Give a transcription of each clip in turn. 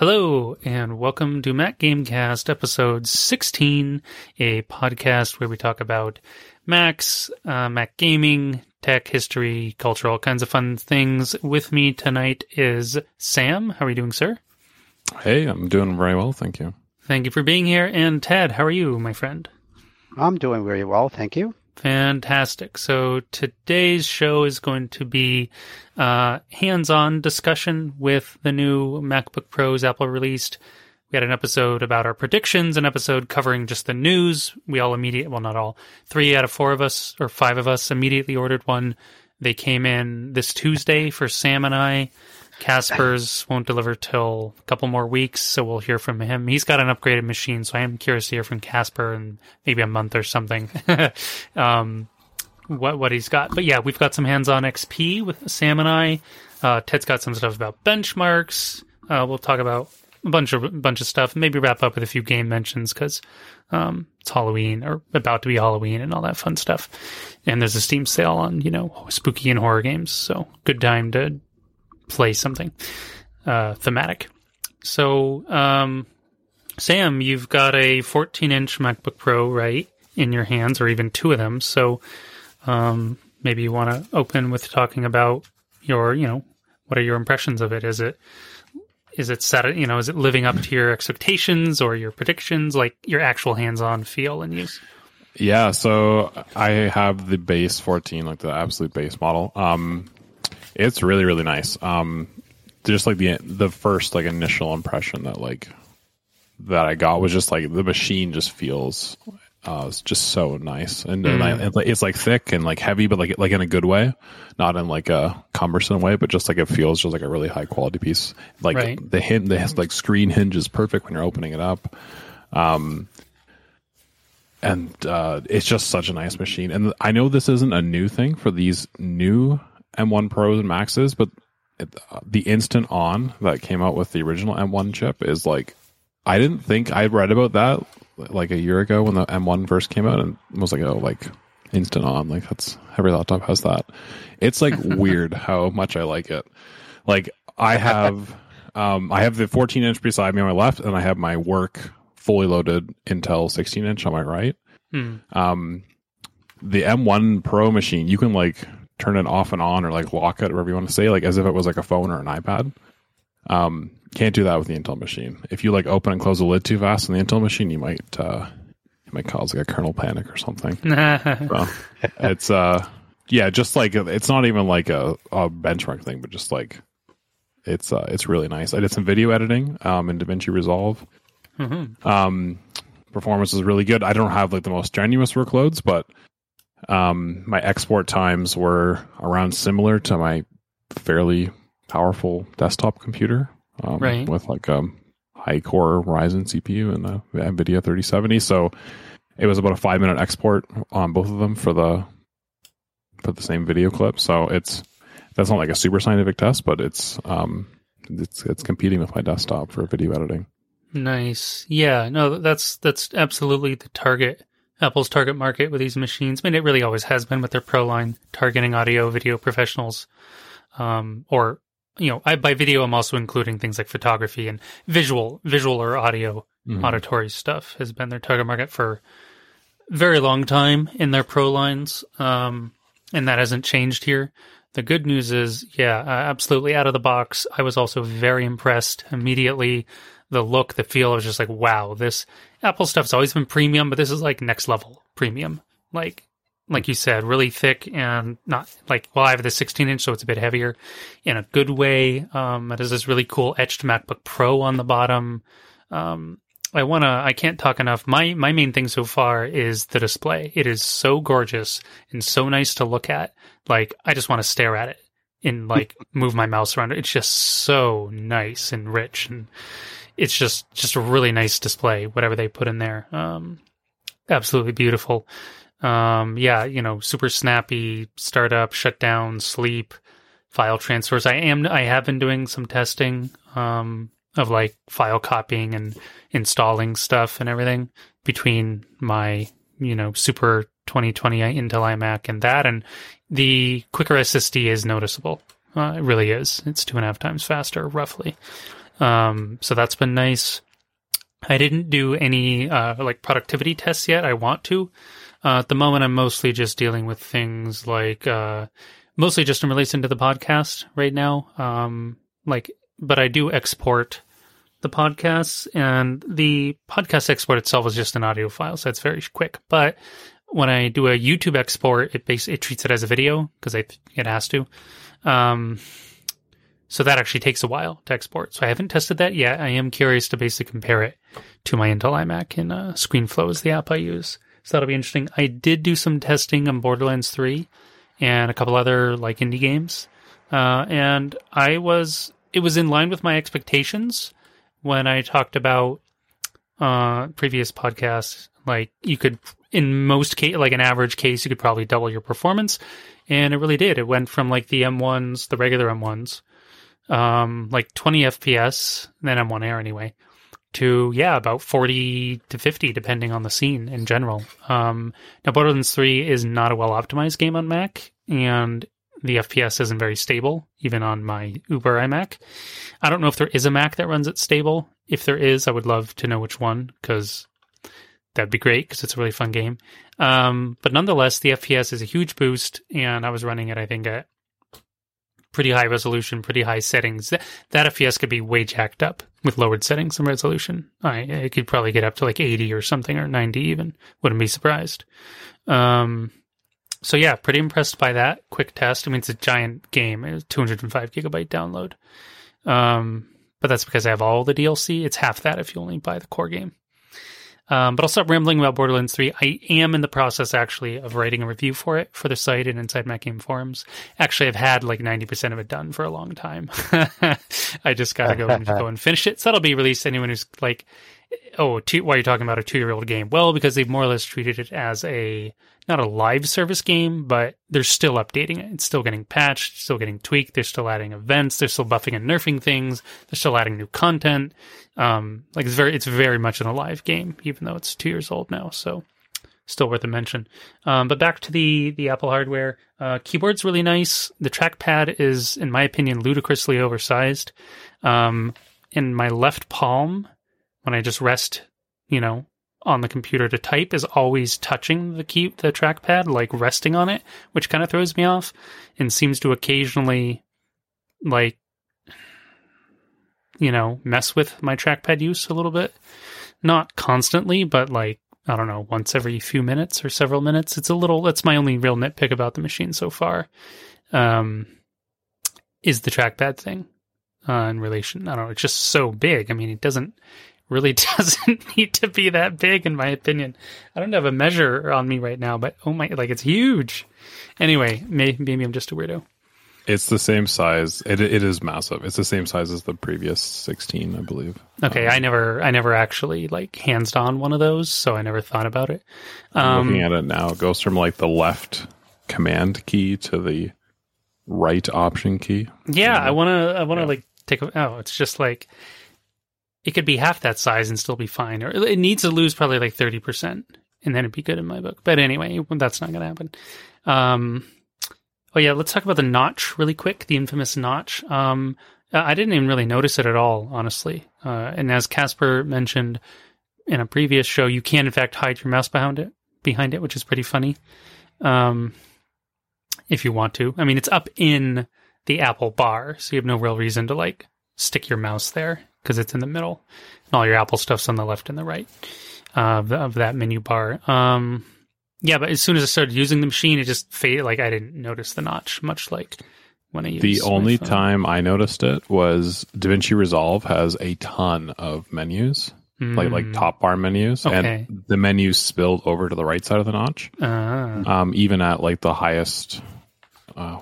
Hello, and welcome to Mac Gamecast episode 16, a podcast where we talk about Macs, uh, Mac gaming, tech, history, culture, all kinds of fun things. With me tonight is Sam. How are you doing, sir? Hey, I'm doing very well, thank you. Thank you for being here. And Ted, how are you, my friend? I'm doing very well, thank you. Fantastic. So today's show is going to be uh, hands-on discussion with the new MacBook Pros Apple released. We had an episode about our predictions, an episode covering just the news. We all immediately, well, not all, three out of four of us or five of us immediately ordered one. They came in this Tuesday for Sam and I. Casper's won't deliver till a couple more weeks, so we'll hear from him. He's got an upgraded machine, so I am curious to hear from Casper in maybe a month or something. um, what what he's got, but yeah, we've got some hands-on XP with Sam and I. Uh, Ted's got some stuff about benchmarks. Uh, we'll talk about a bunch of bunch of stuff. Maybe wrap up with a few game mentions because um, it's Halloween or about to be Halloween and all that fun stuff. And there's a Steam sale on you know spooky and horror games, so good time to play something uh, thematic. So, um, Sam, you've got a 14 inch MacBook Pro, right, in your hands, or even two of them. So, um, maybe you want to open with talking about your, you know, what are your impressions of it? Is it is it set? You know, is it living up to your expectations or your predictions? Like your actual hands-on feel and use. Yeah, so I have the base 14, like the absolute base model. Um, it's really really nice. Um, just like the the first like initial impression that like that I got was just like the machine just feels uh, it's just so nice and, and I, it's like thick and like heavy, but like like in a good way, not in like a cumbersome way, but just like it feels just like a really high quality piece. Like Right. the hin the like screen hinge is perfect when you're opening it up. Um, and uh, it's just such a nice machine. And I know this isn't a new thing for these new M1 Pros and Maxes, but uh, the instant on that came out with the original M1 chip is like, I didn't think I read about that like a year ago when the M1 first came out and was like, oh, like instant on. Like that's every laptop has that. It's like weird how much I like it. Like I have, um, I have the 14 inch beside me on my left, and I have my work fully loaded Intel 16 inch on my right. Hmm. Um, the M1 Pro machine, you can like turn it off and on or like lock it, or whatever you want to say, like as if it was like a phone or an iPad. Um, can't do that with the Intel machine. If you like open and close the lid too fast on the Intel machine, you might uh, it might cause like a kernel panic or something. So it's uh yeah, just like it's not even like a, a benchmark thing, but just like it's uh it's really nice. I did some video editing um in DaVinci Resolve. Mhm. Um performance is really good. I don't have like the most strenuous workloads, but um my export times were around similar to my fairly powerful desktop computer. Um, Right. with like a high core Ryzen CPU and the NVIDIA 3070. So it was about a five minute export on both of them for the for the same video clip. So it's that's not like a super scientific test, but it's um it's it's competing with my desktop for video editing. Nice. Yeah, no, that's that's absolutely the target Apple's target market with these machines. I mean, it really always has been with their Pro line, targeting audio video professionals. Um, or you know, I by video I'm also including things like photography and visual, visual or audio, Mhm. auditory stuff has been their target market for a very long time in their Pro lines. Um, and that hasn't changed here. The good news is, yeah, uh, absolutely out of the box. I was also very impressed immediately. The look, the feel, I was just like, wow, this Apple stuff's always been premium, but this is like next level premium. Like, like you said, really thick and not like, well, I have the 16 inch, so it's a bit heavier in a good way. Um, it has this really cool etched MacBook Pro on the bottom. Um, I want to, I can't talk enough. My, my main thing so far is the display. It is so gorgeous and so nice to look at. Like, I just want to stare at it and like move my mouse around. It's just so nice and rich and it's just, just a really nice display, whatever they put in there. Um, absolutely beautiful. Um, yeah, you know, super snappy startup, shutdown, sleep, file transfers. I am, I have been doing some testing, um, of like file copying and installing stuff and everything between my, you know, super 2020 Intel iMac and that. And the quicker SSD is noticeable. Uh, it really is. It's two and a half times faster, roughly. Um, so that's been nice. I didn't do any uh, like productivity tests yet. I want to. Uh, at the moment, I'm mostly just dealing with things like uh, mostly just in relation to the podcast right now. Um, like, but I do export the podcasts, and the podcast export itself is just an audio file, so it's very quick. But when I do a YouTube export, it basically it treats it as a video because it has to. Um, so that actually takes a while to export. So I haven't tested that yet. I am curious to basically compare it to my Intel iMac in uh, ScreenFlow is the app I use. So that'll be interesting. I did do some testing on Borderlands 3 and a couple other like indie games. Uh, and I was, it was in line with my expectations when I talked about uh, previous podcasts. Like you could, in most case, like an average case, you could probably double your performance. And it really did. It went from like the M1s, the regular M1s, um, like 20 FPS, then M1 Air anyway, to yeah, about 40 to 50 depending on the scene in general. Um, now Borderlands 3 is not a well optimized game on Mac, and the FPS isn't very stable even on my Uber iMac. I don't know if there is a Mac that runs it stable. If there is, I would love to know which one because that'd be great because it's a really fun game. Um, but nonetheless, the FPS is a huge boost, and I was running it I think at pretty high resolution, pretty high settings. That, that FPS could be way jacked up with lowered settings and resolution. I it could probably get up to like 80 or something or 90 even. Wouldn't be surprised. Um, so yeah, pretty impressed by that quick test. I mean, it's a giant game. It's 205 gigabyte download. Um, but that's because I have all the DLC. It's half that if you only buy the core game. Um, but I'll stop rambling about Borderlands 3. I am in the process actually of writing a review for it for the site and inside Mac Game Forums. Actually, I've had like 90% of it done for a long time. I just got to go and go and finish it. So that'll be released anyone who's like, oh, two, why are you talking about a two year old game? Well, because they've more or less treated it as a not a live service game, but they're still updating it. It's still getting patched, still getting tweaked. They're still adding events. They're still buffing and nerfing things. They're still adding new content. Um, like it's very, it's very much an alive game, even though it's two years old now. So still worth a mention. Um, but back to the the Apple hardware. Uh, keyboard's really nice. The trackpad is, in my opinion, ludicrously oversized. Um, in my left palm, when I just rest, you know, on the computer to type is always touching the key the trackpad like resting on it which kind of throws me off and seems to occasionally like you know mess with my trackpad use a little bit. Not constantly but like i don't know once every few minutes or several minutes. It's a little that's my only real nitpick about the machine so far um is the trackpad thing uh, in relation i don't know it's just so big. I mean it doesn't really doesn't need to be that big, in my opinion. I don't have a measure on me right now, but oh my, like it's huge. Anyway, maybe, maybe I'm just a weirdo. It's the same size. It it is massive. It's the same size as the previous 16, I believe. Okay, um, I never I never actually like hands on one of those, so I never thought about it. Um, looking at it now, it goes from like the left command key to the right option key. Yeah, I want to I want to yeah. like take a, oh, it's just like it could be half that size and still be fine, or it needs to lose probably like thirty percent, and then it'd be good in my book. But anyway, that's not going to happen. Um, oh yeah, let's talk about the notch really quick. The infamous notch. Um, I didn't even really notice it at all, honestly. Uh, and as Casper mentioned in a previous show, you can in fact hide your mouse behind it, behind it, which is pretty funny. Um, if you want to, I mean, it's up in the Apple bar, so you have no real reason to like stick your mouse there because it's in the middle, and all your Apple stuff's on the left and the right uh, of, of that menu bar. Um, yeah, but as soon as I started using the machine, it just faded. Like I didn't notice the notch, much like when I used the only time I noticed it was DaVinci Resolve has a ton of menus. Mm. Like like top bar menus, okay. and the menus spilled over to the right side of the notch. Uh. Um, even at like the highest, uh,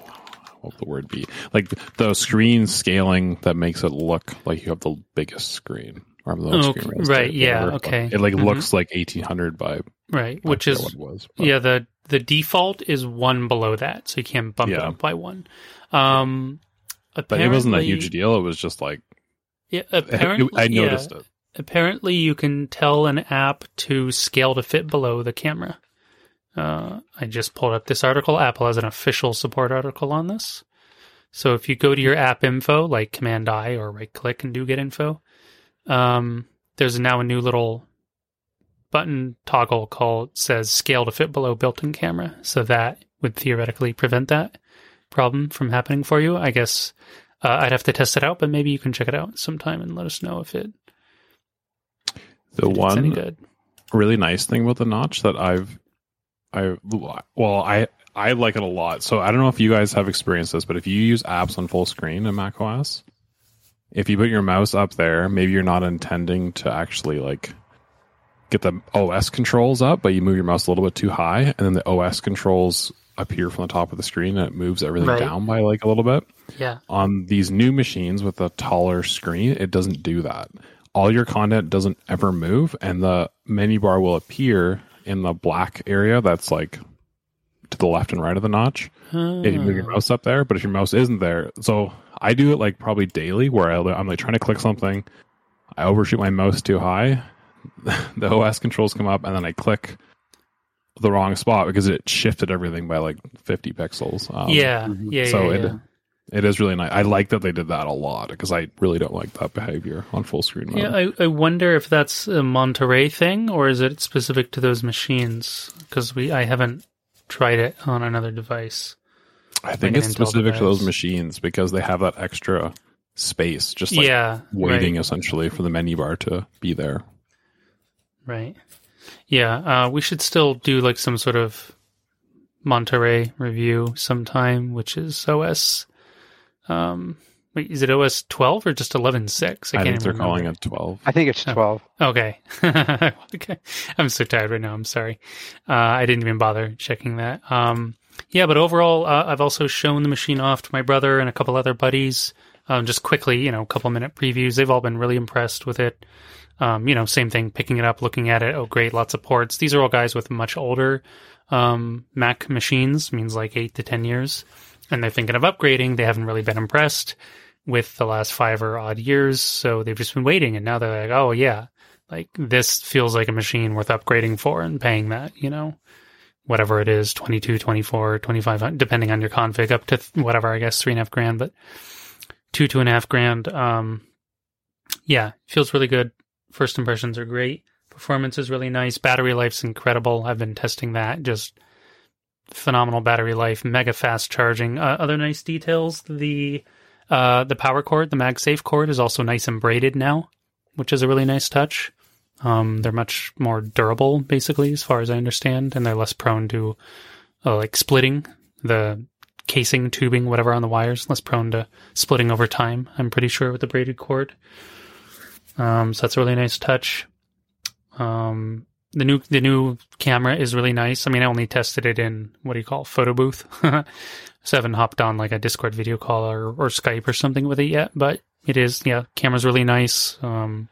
would the word be? Like the screen scaling that makes it look like you have the biggest screen. Or the oh, screen right, yeah, okay. It like mm-hmm. looks like eighteen hundred by right, which is was, yeah the the default is one below that, so you can't bump yeah. it up by one. Um, but it wasn't a huge deal. It was just like yeah, apparently I noticed yeah, it. Apparently, you can tell an app to scale to fit below the camera. Uh, I just pulled up this article. Apple has an official support article on this. So if you go to your app info, like Command I or right click and do get info, um, there's now a new little button toggle called says scale to fit below built-in camera. So that would theoretically prevent that problem from happening for you. I guess uh, I'd have to test it out, but maybe you can check it out sometime and let us know if it The if one good. really nice thing about the notch that I've I well I I like it a lot. So I don't know if you guys have experienced this, but if you use apps on full screen in Mac OS, if you put your mouse up there, maybe you're not intending to actually like get the OS controls up, but you move your mouse a little bit too high, and then the OS controls appear from the top of the screen and it moves everything Right. down by like a little bit. Yeah. On these new machines with a taller screen, it doesn't do that. All your content doesn't ever move, and the menu bar will appear in the black area that's like to the left and right of the notch. If you move your mouse up there, but if your mouse isn't there, so I do it like probably daily where I, I'm like trying to click something, I overshoot my mouse too high, the OS controls come up, and then I click the wrong spot because it shifted everything by like 50 pixels. Um, yeah, yeah, yeah, so yeah, it- yeah. It is really nice. I like that they did that a lot because I really don't like that behavior on full screen mode. Yeah, I, I wonder if that's a Monterey thing or is it specific to those machines? Because we I haven't tried it on another device. I think it's Intel specific to those machines because they have that extra space, just like yeah, waiting right, essentially for the menu bar to be there. right. Yeah, uh, we should still do like some sort of Monterey review sometime, which is OS. Um, wait, is it OS twelve or just eleven six? I, can't think they're remember. calling it 12. I think it's Oh. 12. Okay. okay. I'm so tired right now. I'm sorry. Uh, I didn't even bother checking that. Um, yeah, but overall, uh, I've also shown the machine off to my brother and a couple other buddies. Um, just quickly, you know, a couple minute previews. They've all been really impressed with it. Um, you know, same thing, picking it up, looking at it. Oh, great, lots of ports. These are all guys with much older um, Mac machines, means like eight to 10 years. And they're thinking of upgrading. They haven't really been impressed with the last five or odd years. So they've just been waiting. And now they're like, oh, yeah, like this feels like a machine worth upgrading for and paying that, you know, whatever it is 22, 24, 25, depending on your config, up to th- whatever, I guess, three and a half grand, but two, two and a half grand. Um, yeah, feels really good. First impressions are great. Performance is really nice. Battery life's incredible. I've been testing that. Just phenomenal battery life, mega fast charging. Uh, other nice details: the uh, the power cord, the MagSafe cord, is also nice and braided now, which is a really nice touch. Um, they're much more durable, basically, as far as I understand, and they're less prone to uh, like splitting the casing, tubing, whatever on the wires. Less prone to splitting over time. I'm pretty sure with the braided cord. Um, so that's a really nice touch. Um, the new the new camera is really nice. I mean, I only tested it in what do you call photo booth, so I haven't hopped on like a Discord video call or, or Skype or something with it yet. But it is, yeah, camera's really nice. Um,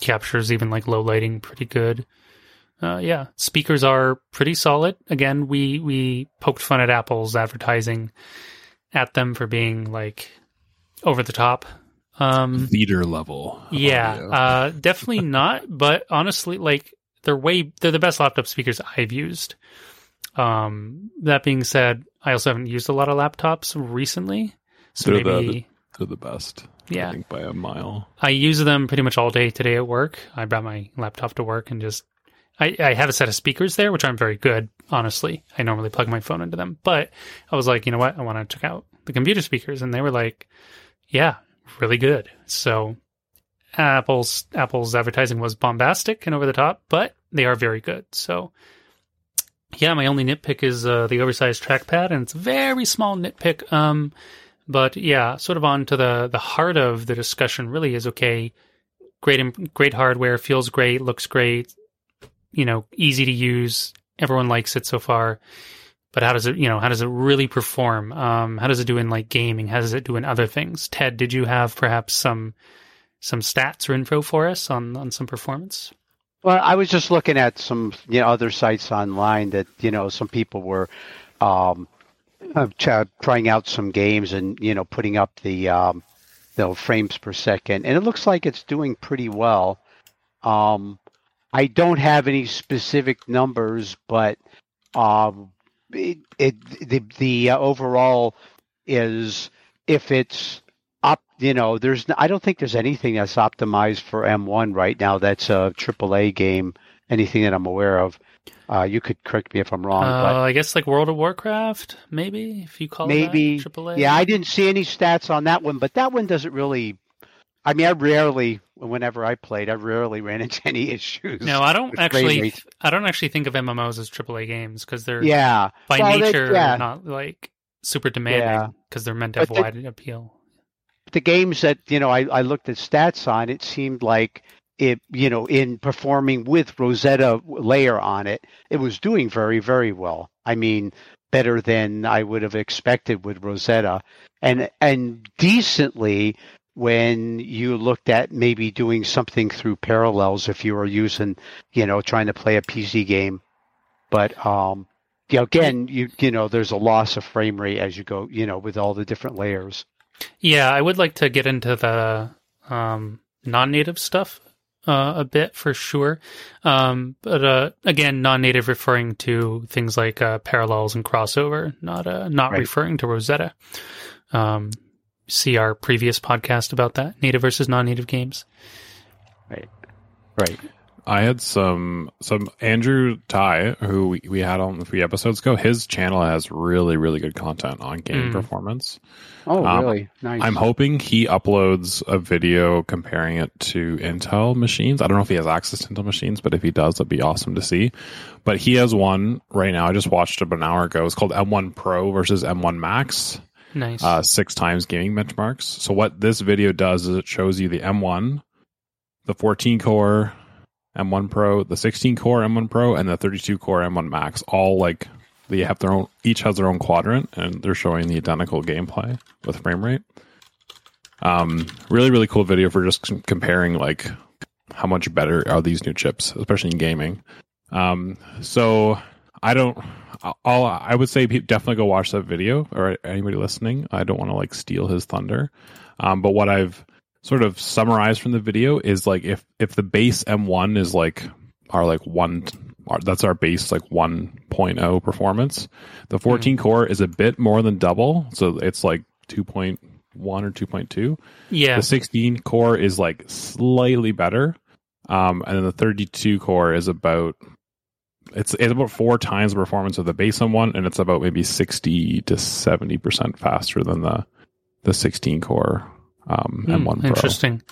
captures even like low lighting pretty good. Uh, yeah, speakers are pretty solid. Again, we we poked fun at Apple's advertising at them for being like over the top. Um, Theater level. yeah, uh, definitely not. But honestly, like they're way they're the best laptop speakers I've used. Um, that being said, I also haven't used a lot of laptops recently, so They're the- maybe They're the best. I yeah, think by a mile. I use them pretty much all day today at work. I brought my laptop to work and just I, I have a set of speakers there, which aren't very good, honestly. I normally plug my phone into them. But I was like, you know what? I want to check out the computer speakers. And they were like, yeah, really good. So Apple's Apple's advertising was bombastic and over the top, but they are very good. So yeah, my only nitpick is uh, the oversized trackpad, and it's a very small nitpick. Um, but yeah, sort of on to the the heart of the discussion. Really is okay. Great, great hardware, feels great, looks great. You know, easy to use. Everyone likes it so far. But how does it, you know, how does it really perform? Um, how does it do in like gaming? How does it do in other things? Ted, did you have perhaps some some stats or info for us on on some performance? Well, I was just looking at some you know other sites online that you know some people were um, trying out some games and you know putting up the um, frames per second, and it looks like it's doing pretty well. Um, I don't have any specific numbers, but um, it, it the the uh, overall is if it's you know, there's I don't think there's anything that's optimized for M1 right now. That's a AAA game. Anything that I'm aware of. Uh, you could correct me if I'm wrong, Uh, but I guess like World of Warcraft, maybe if you call maybe it that, AAA. yeah i didn't see any stats on that one but that one doesn't really i mean i rarely whenever i played i rarely ran into any issues No, I don't actually. I don't actually think of MMOs as AAA games because they're yeah by Well, they- nature yeah. not like super demanding because they're meant to have But they- wide appeal. The games that you know I, I looked at stats on it seemed like it you know in performing with rosetta layer on it it was doing very very well. I mean better than i would have expected with rosetta. And and decently when you looked at maybe doing something through parallels if you were using you know trying to play a pc game. But um you know, again you you know there's a loss of frame rate as you go you know with all the different layers Yeah, I would like to get into the um, non-native stuff uh, a bit for sure. Um, but uh, again, non-native referring to things like uh, parallels and crossover, not uh, not Right. referring to Rosetta. Um, see our previous podcast about that native versus non-native games. Right. Right I had some some Andrew Tsai, who we, we had on a few episodes ago. His channel has really really good content on game Mm. performance. Oh, Um, really? Nice. I'm hoping he uploads a video comparing it to Intel machines. I don't know if he has access to Intel machines, but if he does, that'd be awesome to see. But he has one right now. I just watched it about an hour ago. It's called M1 Pro versus M1 Max, Nice. uh, six times gaming benchmarks. So what this video does is it shows you the M1, the 14 core M1 Pro, the 16 core M1 Pro, and the 32 core M1 Max. All like they have their own, each has their own quadrant, and they're showing the identical gameplay with frame rate. Um, really, really cool video for just comparing like how much better are these new chips, especially in gaming. Um, so I don't. All I would say, definitely go watch that video. Or anybody listening, I don't want to like steal his thunder. Um, but what I've sort of summarize from the video is like if if the base M1 is like our like one our, that's our base like 1.0 performance. The 14 core is a bit more than double, so it's like 2.1 or 2.2. yeah. The 16 core is like slightly better, um, and then the 32 core is about it's it's about four times the performance of the base M1, and it's about maybe 60 to 70 percent faster than the the 16 core um, Hmm, M1 Pro. Interesting.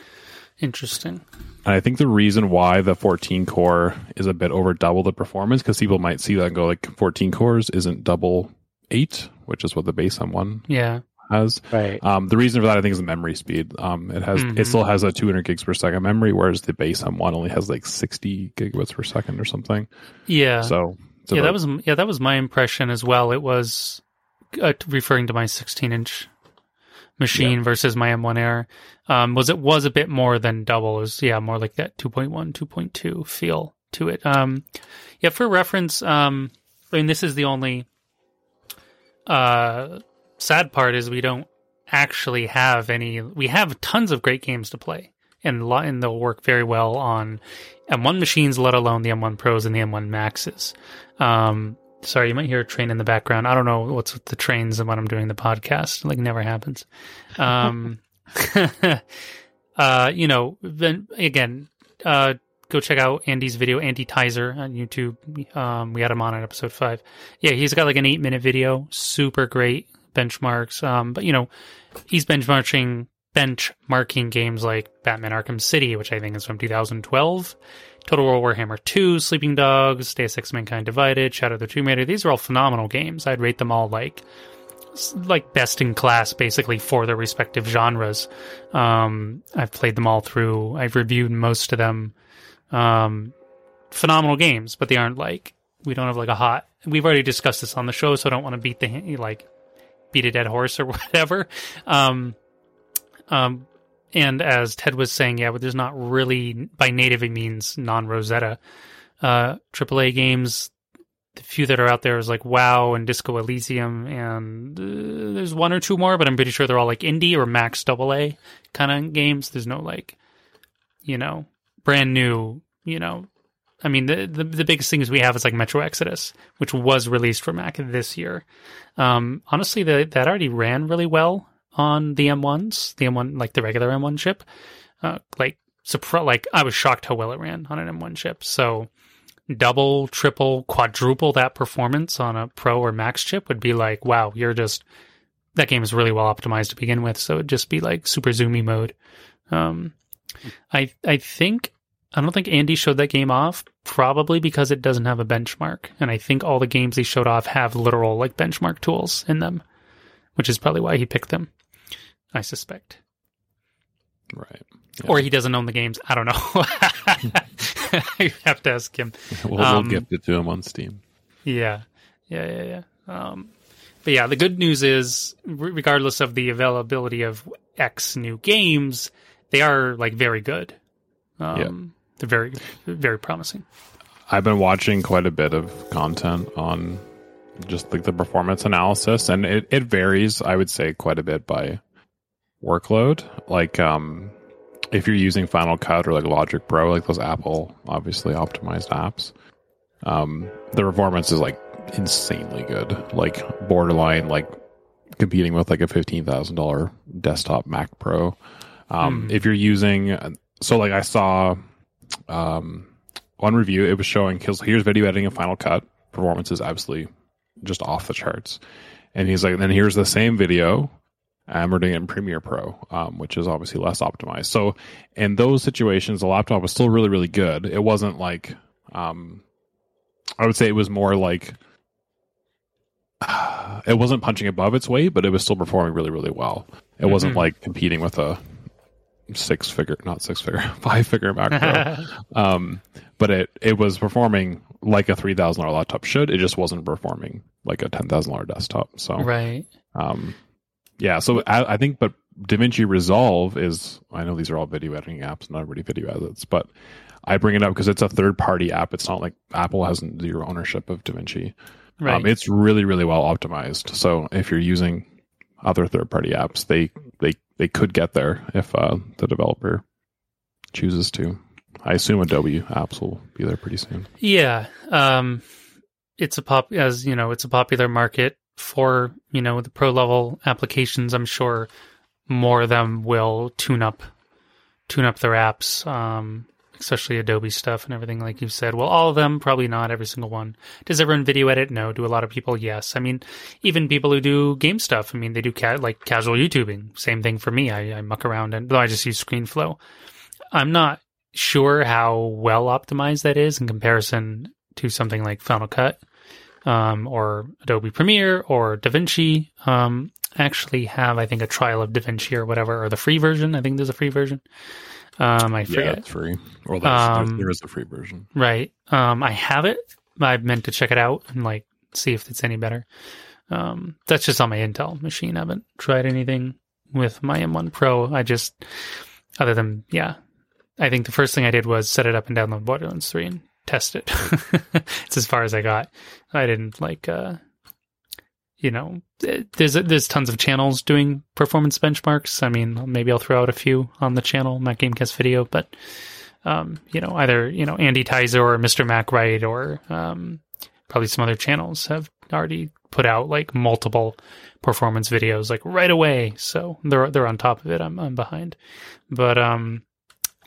Interesting. And I think the reason why the 14 core is a bit over double the performance because people might see that and go like 14 cores isn't double eight, which is what the base M1 Yeah. has. right. Um, the reason for that I think is the memory speed. Um, it has Mhm. it still has a 200 gigs per second memory, whereas the base M1 only has like 60 gigabits per second or something. Yeah. So it's yeah, that was yeah, that was my impression as well. It was uh, referring to my 16 inch machine versus my M1 Air. Um, was it was a bit more than double. It was yeah, more like that 2.1, 2.2 feel to it. Um, yeah, for reference, um, I mean this is the only uh sad part is we don't actually have any. We have tons of great games to play, and and they'll work very well on M1 machines, let alone the M1 Pros and the M1 Maxes. Um, sorry, you might hear a train in the background. I don't know what's with the trains and when I'm doing the podcast. Like never happens. Um, uh, you know, then again, uh, go check out Andy's video, Andy Tizer on YouTube. Um, we had him on in episode five. Yeah, he's got like an eight minute video, super great benchmarks. Um, but you know, he's benchmarking benchmarking games like Batman Arkham City, which I think is from 2012, Total War Warhammer 2, Sleeping Dogs, Deus Ex Mankind Divided, Shadow of the Tomb Raider. These are all phenomenal games. I'd rate them all like like best in class basically for their respective genres. Um, I've played them all through. I've reviewed most of them. Um, phenomenal games, but they aren't like we don't have like a hot. We've already discussed this on the show, so I don't want to beat the like beat a dead horse or whatever. Um, um, and as Ted was saying, yeah, but there's not really by native it means non Rosetta. Uh, AAA games, the few that are out there is like WoW and Disco Elysium, and uh, there's one or two more, but I'm pretty sure they're all like indie or max double A kind of games. There's no like, you know, brand new, you know. I mean, the, the the biggest things we have is like Metro Exodus, which was released for Mac this year. Um, honestly, the, that already ran really well on the M1s, the M1 like the regular M1 chip. Uh, like like I was shocked how well it ran on an M1 chip. So double, triple, quadruple that performance on a Pro or Max chip would be like, wow, you're just that game is really well optimized to begin with. So it'd just be like super zoomy mode. Um, I I think I don't think Andy showed that game off, probably because it doesn't have a benchmark, and I think all the games he showed off have literal like benchmark tools in them, which is probably why he picked them. I suspect. Right. Or he doesn't own the games. I don't know. I have to ask him. We'll, Um, we'll gift it to him on Steam. Yeah, yeah, yeah, yeah. Um, but yeah, the good news is, regardless of the availability of X new games, they are like very good. Um, They're very, very promising. I've been watching quite a bit of content on just like the performance analysis, and it, it varies. I would say quite a bit by workload. Like, um, if you're using Final Cut or like Logic Pro, like those Apple obviously optimized apps, um, the performance is like insanely good. Like borderline, like competing with like a fifteen thousand dollar desktop Mac Pro. Um, Hmm. If you're using, so like I saw, um, one review, it was showing here's, here's video editing in Final Cut. Performance is absolutely just off the charts. And he's like, then here's the same video. And we're doing it in Premiere Pro, um, which is obviously less optimized. So in those situations, the laptop was still really, really good. It wasn't like, um, I would say it was more like, it wasn't punching above its weight, but it was still performing really, really well. It wasn't Mhm. like competing with a six figure, not six figure, five figure Mac Pro um, but it it was performing like a three thousand dollar laptop should. It just wasn't performing like a ten thousand dollar desktop. So, right. um, yeah. So I, I think, but DaVinci Resolve is. I know these are all video editing apps, not everybody video edits, but I bring it up because it's a third party app. It's not like Apple has zero ownership of DaVinci. Right. Um, it's really really well optimized. So if you're using other third party apps, they they they could get there if uh, the developer chooses to. I assume Adobe apps will be there pretty soon. Yeah, um, it's a pop as you know, it's a popular market for you know the pro level applications. I'm sure more of them will tune up, tune up their apps, um, especially Adobe stuff and everything. Like you said, well, all of them, probably not every single one. Does everyone video edit? No. Do a lot of people? Yes. I mean, even people who do game stuff. I mean, they do ca- like casual YouTubing. Same thing for me. I, I muck around and though I just use ScreenFlow. I'm not sure how well optimized that is in comparison to something like Final Cut um, or Adobe Premiere or DaVinci. Um, actually have I think a trial of DaVinci or whatever or the free version. I think there's a free version. Um, I forget. Yeah, it's free. Or there's, there's, Um, there is a free version. Right. Um, I have it. I meant to check it out and like see if it's any better. Um, that's just on my Intel machine. I haven't tried anything with my M1 Pro. I just, other than yeah, I think the first thing I did was set it up and download Borderlands 3 and test it. it's as far as I got. I didn't like, uh, you know, it- there's there's tons of channels doing performance benchmarks. I mean, maybe I'll throw out a few on the channel, Mac Gamecast video, but um, you know, either you know Andy Tizer or Mr. Mac Wright or um, probably some other channels have already put out like multiple performance videos like right away. So they're they're on top of it. I'm I'm behind, but um,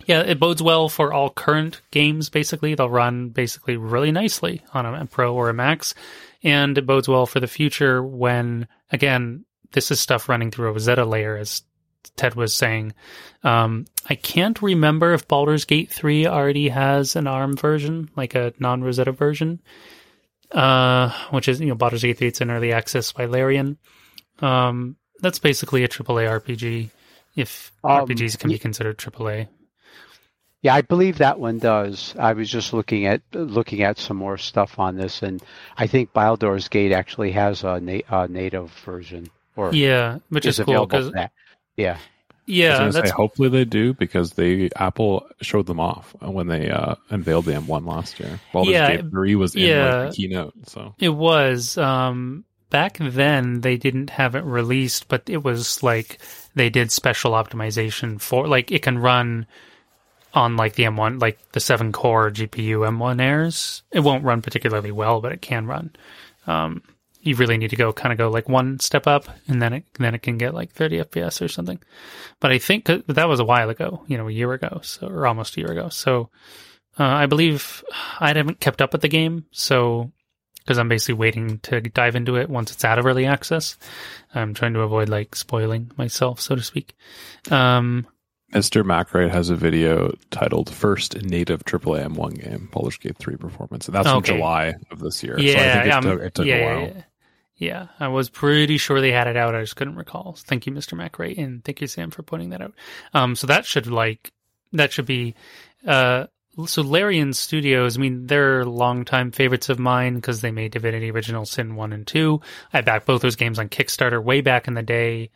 yeah, it bodes well for all current games. Basically, they'll run basically really nicely on a Pro or a Max, and it bodes well for the future when again this is stuff running through a Rosetta layer as Ted was saying. Um, I can't remember if Baldur's Gate 3 already has an ARM version, like a non Rosetta version, uh, which is, you know, Baldur's Gate 3, it's in early access by Larian. Um, that's basically a AAA RPG, if Um, RPGs can be considered AAA. Yeah, I believe that one does. I was just looking at looking at some more stuff on this, and I think Baldur's Gate actually has a, na- a native version, or Yeah, which is, is cool because, that. Yeah, yeah, gonna that's say, hopefully they do because they Apple showed them off when they uh, unveiled the M1 last year. Baldur's Yeah, Gate 3 was in yeah. like, the keynote. So It was. Um, back then, they didn't have it released, but it was like they did special optimization for, like, it can run on like the M1, like the 7 core GPU M1 Airs. It won't run particularly well, but it can run. Um, you really need to go kind of go like one step up, and then it then it can get like 30 FPS or something. But I think that was a while ago, you know, a year ago, so or almost a year ago. So uh, I believe I haven't kept up with the game, so because I'm basically waiting to dive into it once it's out of early access. I'm trying to avoid like spoiling myself, so to speak. Um, Mr. MacRate has a video titled "First Native AAA M1 Game: Baldur's Gate 3 Performance," and that's okay. from July of this year. Yeah, so I think it, took, it took yeah, a while. Yeah, yeah, I was pretty sure they had it out. I just couldn't recall. Thank you, Mr. MacRate, and thank you, Sam, for putting that out. Um, so that should like that should be uh so Larian Studios, I mean, they're longtime favorites of mine because they made Divinity Original Sin 1 and 2. I backed both those games on Kickstarter way back in the day.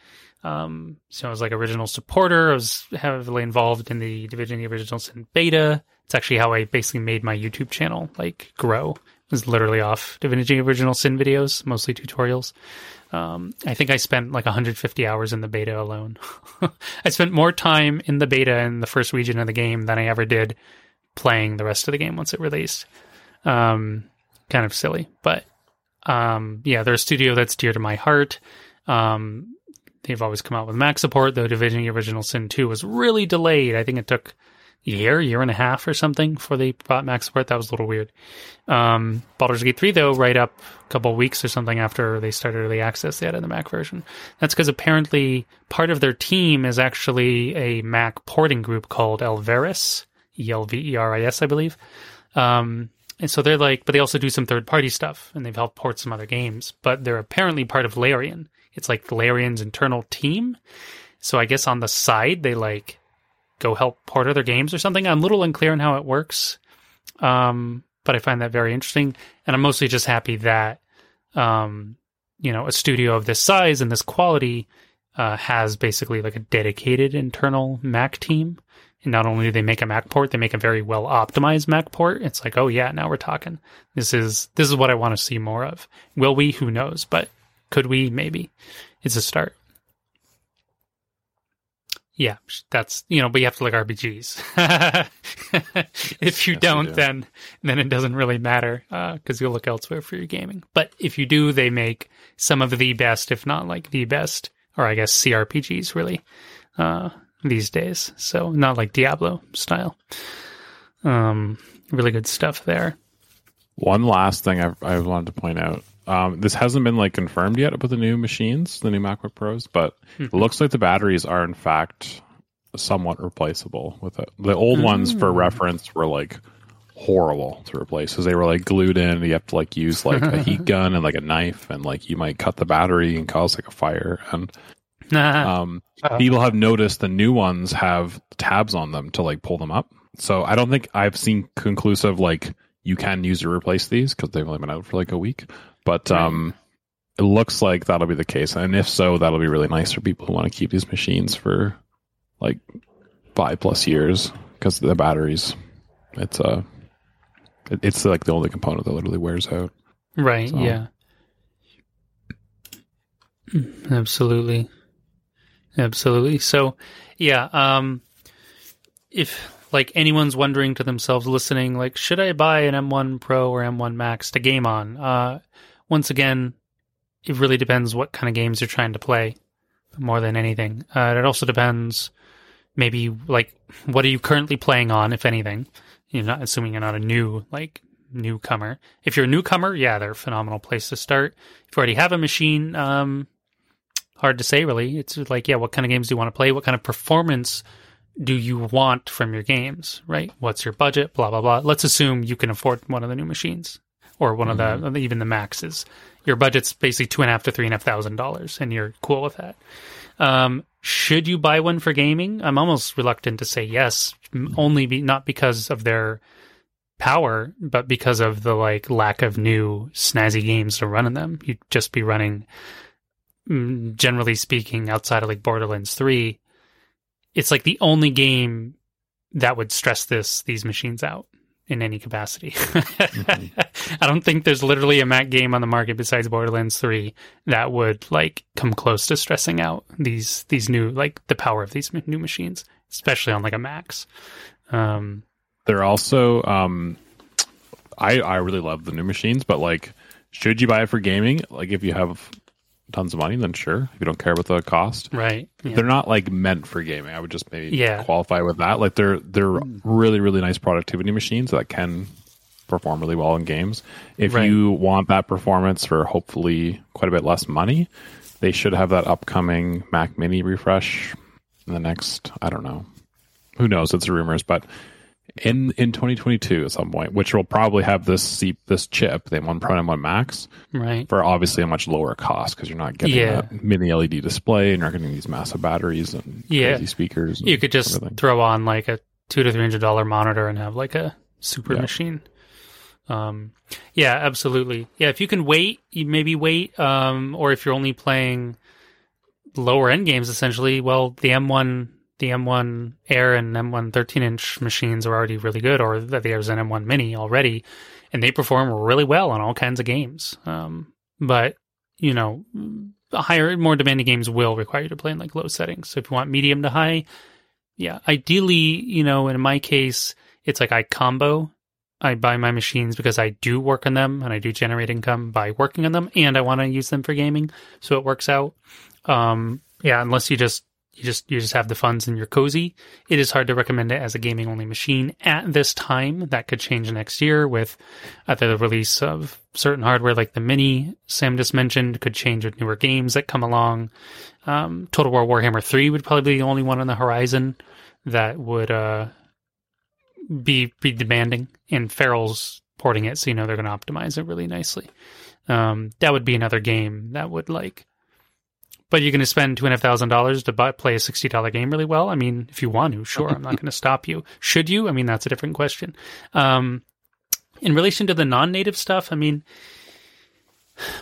Um, so I was like original supporter. I was heavily involved in the Divinity Original Sin beta. It's actually how I basically made my YouTube channel like grow. It was literally off Divinity Original Sin videos, mostly tutorials. Um, I think I spent like 150 hours in the beta alone. I spent more time in the beta in the first region of the game than I ever did playing the rest of the game once it released. Um, kind of silly, but um, yeah, they're a studio that's dear to my heart. Um, they've always come out with Mac support, though Divinity Original Sin 2 was really delayed. I think it took a year, year and a half or something before they brought Mac support. That was a little weird. Um, Baldur's Gate 3, though, right up a couple weeks or something after they started early access, they added the Mac version. That's because apparently part of their team is actually a Mac porting group called Elveris. E L V E R I S, I believe. Um, and so they're like, but they also do some third party stuff and they've helped port some other games, but they're apparently part of Larian. It's like Larian's internal team. So I guess on the side, they like go help port other games or something. I'm a little unclear on how it works. Um, but I find that very interesting. And I'm mostly just happy that, um, you know, a studio of this size and this quality, uh, has basically like a dedicated internal Mac team and not only do they make a Mac port, they make a very well optimized Mac port. It's like, oh yeah, now we're talking. This is this is what I want to see more of. Will we? Who knows? But could we? Maybe. It's a start. Yeah, that's you know, but you have to like RPGs. if you yes, don't, do. then then it doesn't really matter because uh, you'll look elsewhere for your gaming. But if you do, they make some of the best, if not like the best, or I guess CRPGs really. Uh, these days. So not like Diablo style. Um, really good stuff there. One last thing I, I wanted to point out. Um, this hasn't been like confirmed yet with the new machines, the new MacBook Pros, but mm-hmm. it looks like the batteries are in fact somewhat replaceable with it. The old mm. ones, for reference, were like horrible to replace because they were like glued in. You have to like use like a heat gun and like a knife, and like you might cut the battery and cause like a fire. And um, uh-huh. people have noticed the new ones have tabs on them to like pull them up. So I don't think I've seen conclusive like you can use or replace these because they've only been out for like a week. But um, it looks like that'll be the case, and if so, that'll be really nice for people who want to keep these machines for like five plus years because the batteries. It's uh, it, it's like the only component that literally wears out. Right. So. Yeah. Absolutely. Absolutely. So, yeah, um, if like anyone's wondering to themselves listening, like, should I buy an M1 Pro or M1 Max to game on? Uh, once again, it really depends what kind of games you're trying to play more than anything. Uh, it also depends maybe like what are you currently playing on, if anything. You're not assuming you're not a new like newcomer. If you're a newcomer, yeah, they're a phenomenal place to start. If you already have a machine, um, hard to say really. It's like, yeah, what kind of games do you want to play? What kind of performance do you want from your games, right? What's your budget? Blah, blah, blah. Let's assume you can afford one of the new machines or one mm-hmm. of the, even the maxes. Your budget's basically two and a half to three and a half thousand dollars and you're cool with that. Um, should you buy one for gaming? I'm almost reluctant to say yes, only be, not because of their power, but because of the like lack of new snazzy games to run in them. You'd just be running Mm, generally speaking, outside of like Borderlands 3, it's like the only game that would stress this these machines out in any capacity. mm-hmm. I don't think there's literally a Mac game on the market besides Borderlands 3 that would like come close to stressing out these these new like the power of these new machines, especially on like a Max. Um, They're also um, I I really love the new machines, but like should you buy it for gaming? Like if you have tons of money, then sure. If you don't care about the cost, Right. Yeah. they're not like meant for gaming. I would just maybe Yeah. qualify with that. Like they're they're hmm. really really nice productivity machines that can perform really well in games. If Right. you want that performance for hopefully quite a bit less money, they should have that upcoming Mac Mini refresh in the next. I don't know. Who knows? It's rumors, but in in 2022 at some point, which will probably have this this chip, the M1 Pro and M1 Max, right. for obviously a much lower cost because you're not getting Yeah. that mini LED display and you're not getting these massive batteries and Yeah. crazy speakers. You could just everything. throw on like a two to three hundred dollar monitor and have like a super Yeah. machine. Um, yeah, absolutely. Yeah, if you can wait, you maybe wait. Um, or if you're only playing lower end games, essentially, well, the M1, the M1 Air and M1 13 inch machines are already really good, or that there's an M1 Mini already, and they perform really well on all kinds of games. Um, but you know, higher, more demanding games will require you to play in like low settings. So if you want medium to high, yeah, ideally, you know, in my case, it's like I combo. I buy my machines because I do work on them and I do generate income by working on them, and I want to use them for gaming, so it works out. Um, yeah, unless you just you just you just have the funds and you're cozy, it is hard to recommend it as a gaming only machine at this time. That could change next year with either the release of certain hardware like the Mini Sam just mentioned could change with newer games that come along. Um, Total War Warhammer Three would probably be the only one on the horizon that would uh, be be demanding, and Feral's porting it, so you know they're going to optimize it really nicely. Um, that would be another game that would like, but you're going to spend two and a half thousand dollars to buy, play a sixty dollar game really well. I mean, if you want to, sure, I'm not going to stop you. Should you? I mean, that's a different question. Um, in relation to the non-native stuff, I mean,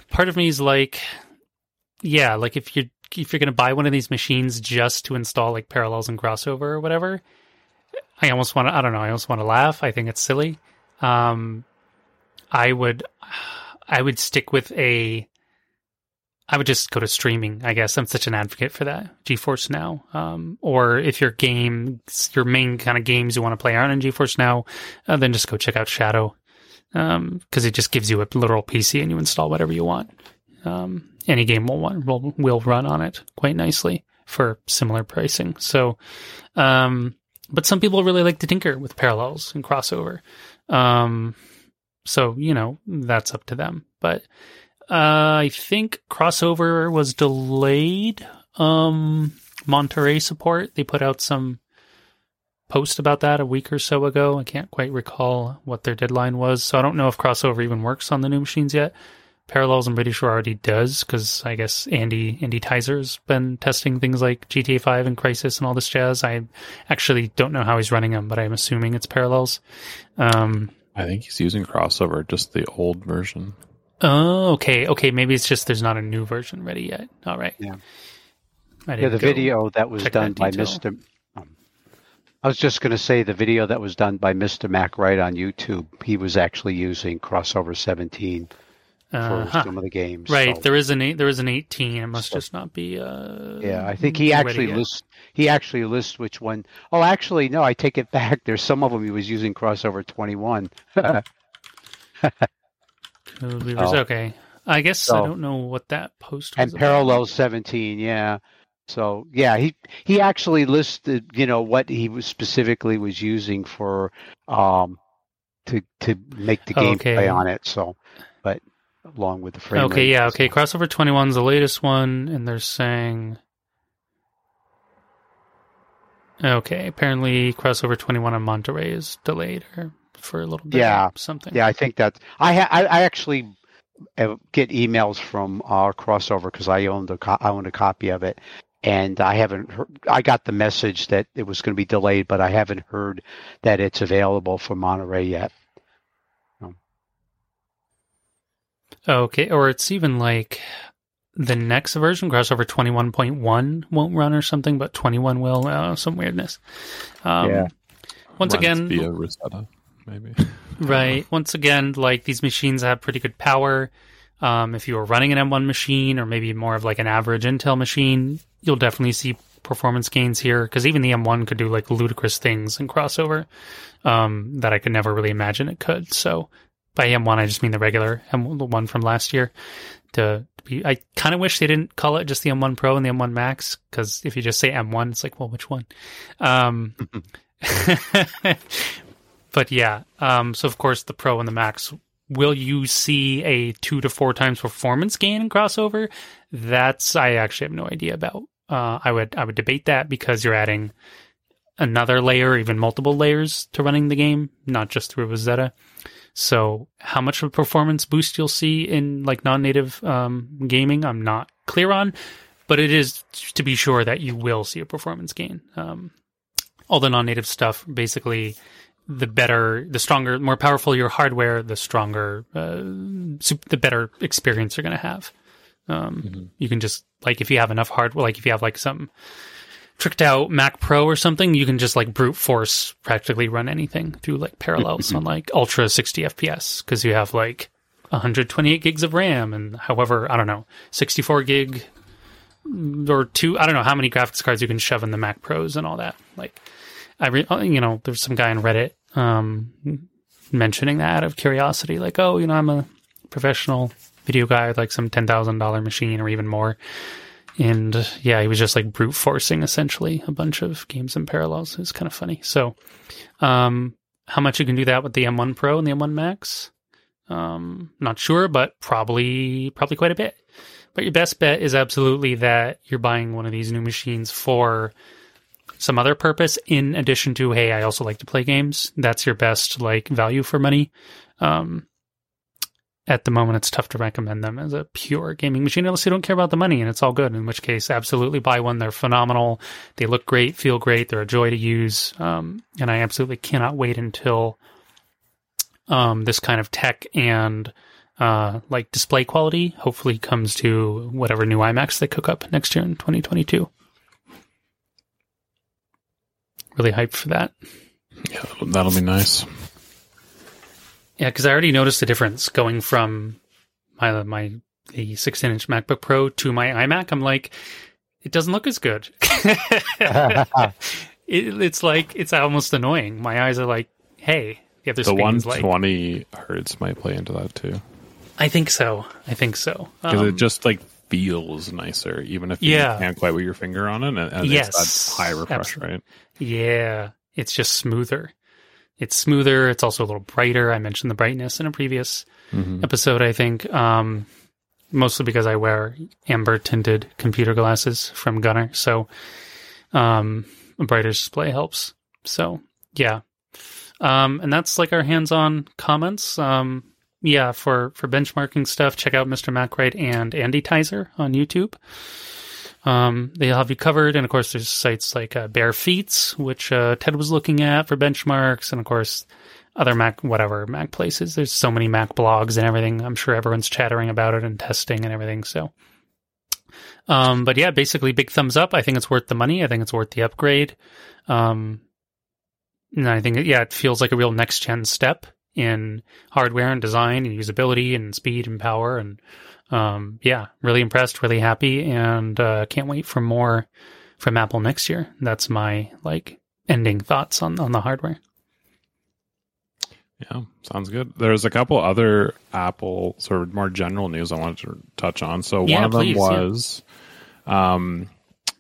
part of me is like, yeah, like if you if you're going to buy one of these machines just to install like parallels and crossover or whatever, I almost want to. I don't know. I almost want to laugh. I think it's silly. Um, I would, I would stick with a. I would just go to streaming. I guess I'm such an advocate for that. GeForce Now, um, or if your game, your main kind of games you want to play aren't in GeForce Now, uh, then just go check out Shadow, because it just gives you a literal PC and you install whatever you want. Um, any game will want will will run on it quite nicely for similar pricing. So, um, but some people really like to tinker with parallels and crossover. Um, so you know that's up to them. But I think crossover was delayed. Um, Monterey support. They put out some post about that a week or so ago. I can't quite recall what their deadline was, so I don't know if crossover even works on the new machines yet. Parallels, I'm pretty sure already does because I guess Andy Andrew Tsai's been testing things like GTA 5 and Crysis and all this jazz. I actually don't know how he's running them, but I'm assuming it's Parallels. Um, I think he's using crossover, just the old version. Oh, okay, okay. Maybe it's just there's not a new version ready yet. All right. Yeah. Yeah, the video that was done that by. Mr. Um, I was just going to say the video that was done by Mr. Macright on YouTube. He was actually using Crossover 17 for Uh-huh. some of the games. Right, so- there is an eight, there is an 18. It must So- just not be. Uh, yeah, I think he actually lists. He actually lists which one. Oh, actually, no. I take it back. There's some of them he was using Crossover 21. Okay, I guess I don't know what that post was and about. parallel 17 yeah so yeah he he actually listed you know what he was specifically was using for um to to make the game Okay. play on it so but along with the frame Okay, rate, yeah, okay. so- Crossover 21 is the latest one, and they're saying. Okay, apparently Crossover 21 on Monterey is delayed or for a little bit. Yeah, or something. yeah i think that i ha- I, I actually uh, get emails from our crossover because i owned a co- i owned a copy of it and i haven't heard i got the message that it was going to be delayed but i haven't heard that it's available for monterey yet Okay, or it's even like the next version, Crossover 21.1, won't run or something, but 21 will. Uh, some weirdness. Um, Yeah. Once Runs again, via Rosetta, maybe. Right. Once again, like these machines have pretty good power. Um, if you were running an M1 machine or maybe more of like an average Intel machine, you'll definitely see performance gains here because even the M1 could do like ludicrous things in crossover um, that I could never really imagine it could. So by M1 I just mean the regular M the one from last year. To, to be, I kind of wish they didn't call it just the M1 Pro and the M1 Max because if you just say M1, it's like, well, which one? Um, but yeah, um, so of course the Pro and the Max. Will you see a two to four times performance gain in crossover? That's I actually have no idea about. Uh, I would I would debate that because you're adding another layer, even multiple layers to running the game, not just through Rosetta. So how much of a performance boost you'll see in like non-native um, gaming, I'm not clear on, but it is to be sure that you will see a performance gain. Um, all the non-native stuff, basically, the better, the stronger, more powerful your hardware, the stronger, uh, the better experience you're going to have. Um, mm-hmm. You can just like if you have enough hardware, like if you have like some tricked out Mac Pro or something, you can just like brute force practically run anything through like parallels on like ultra 60 FPS because you have like 128 gigs of RAM and however, I don't know, 64 gig or two, I don't know how many graphics cards you can shove in the Mac Pros and all that. Like, I, re- uh, you know, there's some guy on Reddit um, mentioning that out of curiosity, like, oh, you know, I'm a professional video guy with like some $10,000 machine or even more and yeah, he was just like brute forcing essentially a bunch of games in parallels. It was kind of funny. So, um, how much you can do that with the M1 Pro and the M1 Max? Um, not sure, but probably probably quite a bit. But your best bet is absolutely that you're buying one of these new machines for some other purpose in addition to hey, I also like to play games. That's your best like value for money. Um, at the moment, it's tough to recommend them as a pure gaming machine unless you don't care about the money, and it's all good. In which case, absolutely buy one. They're phenomenal. They look great, feel great. They're a joy to use, um, and I absolutely cannot wait until um, this kind of tech and uh, like display quality hopefully comes to whatever new iMacs they cook up next year in 2022. Really hyped for that. Yeah, that'll be nice. Yeah, because I already noticed the difference going from my my the 16 inch MacBook Pro to my iMac. I'm like, it doesn't look as good. it, it's like it's almost annoying. My eyes are like, hey, the other the 120 like, hertz might play into that too. I think so. I think so because um, it just like feels nicer, even if you yeah. can't quite put your finger on it. And, and yes, high refresh, absolutely. right? Yeah, it's just smoother. It's smoother. It's also a little brighter. I mentioned the brightness in a previous mm-hmm. episode, I think. Um, mostly because I wear amber tinted computer glasses from Gunnar. So, um, a brighter display helps. So, yeah. Um, and that's like our hands on comments. Um, yeah, for, for benchmarking stuff, check out Mr. Macright and Andrew Tsai on YouTube. Um, they'll have you covered, and of course, there's sites like uh, Bare Feats, which uh, Ted was looking at for benchmarks, and of course, other Mac whatever Mac places. There's so many Mac blogs and everything. I'm sure everyone's chattering about it and testing and everything. So, um, but yeah, basically, big thumbs up. I think it's worth the money. I think it's worth the upgrade. Um, and I think yeah, it feels like a real next gen step in hardware and design and usability and speed and power and um, yeah, really impressed, really happy, and uh, can't wait for more from Apple next year. That's my like ending thoughts on on the hardware. Yeah, sounds good. There's a couple other Apple sort of more general news I wanted to touch on. So yeah, one of them was yeah. um,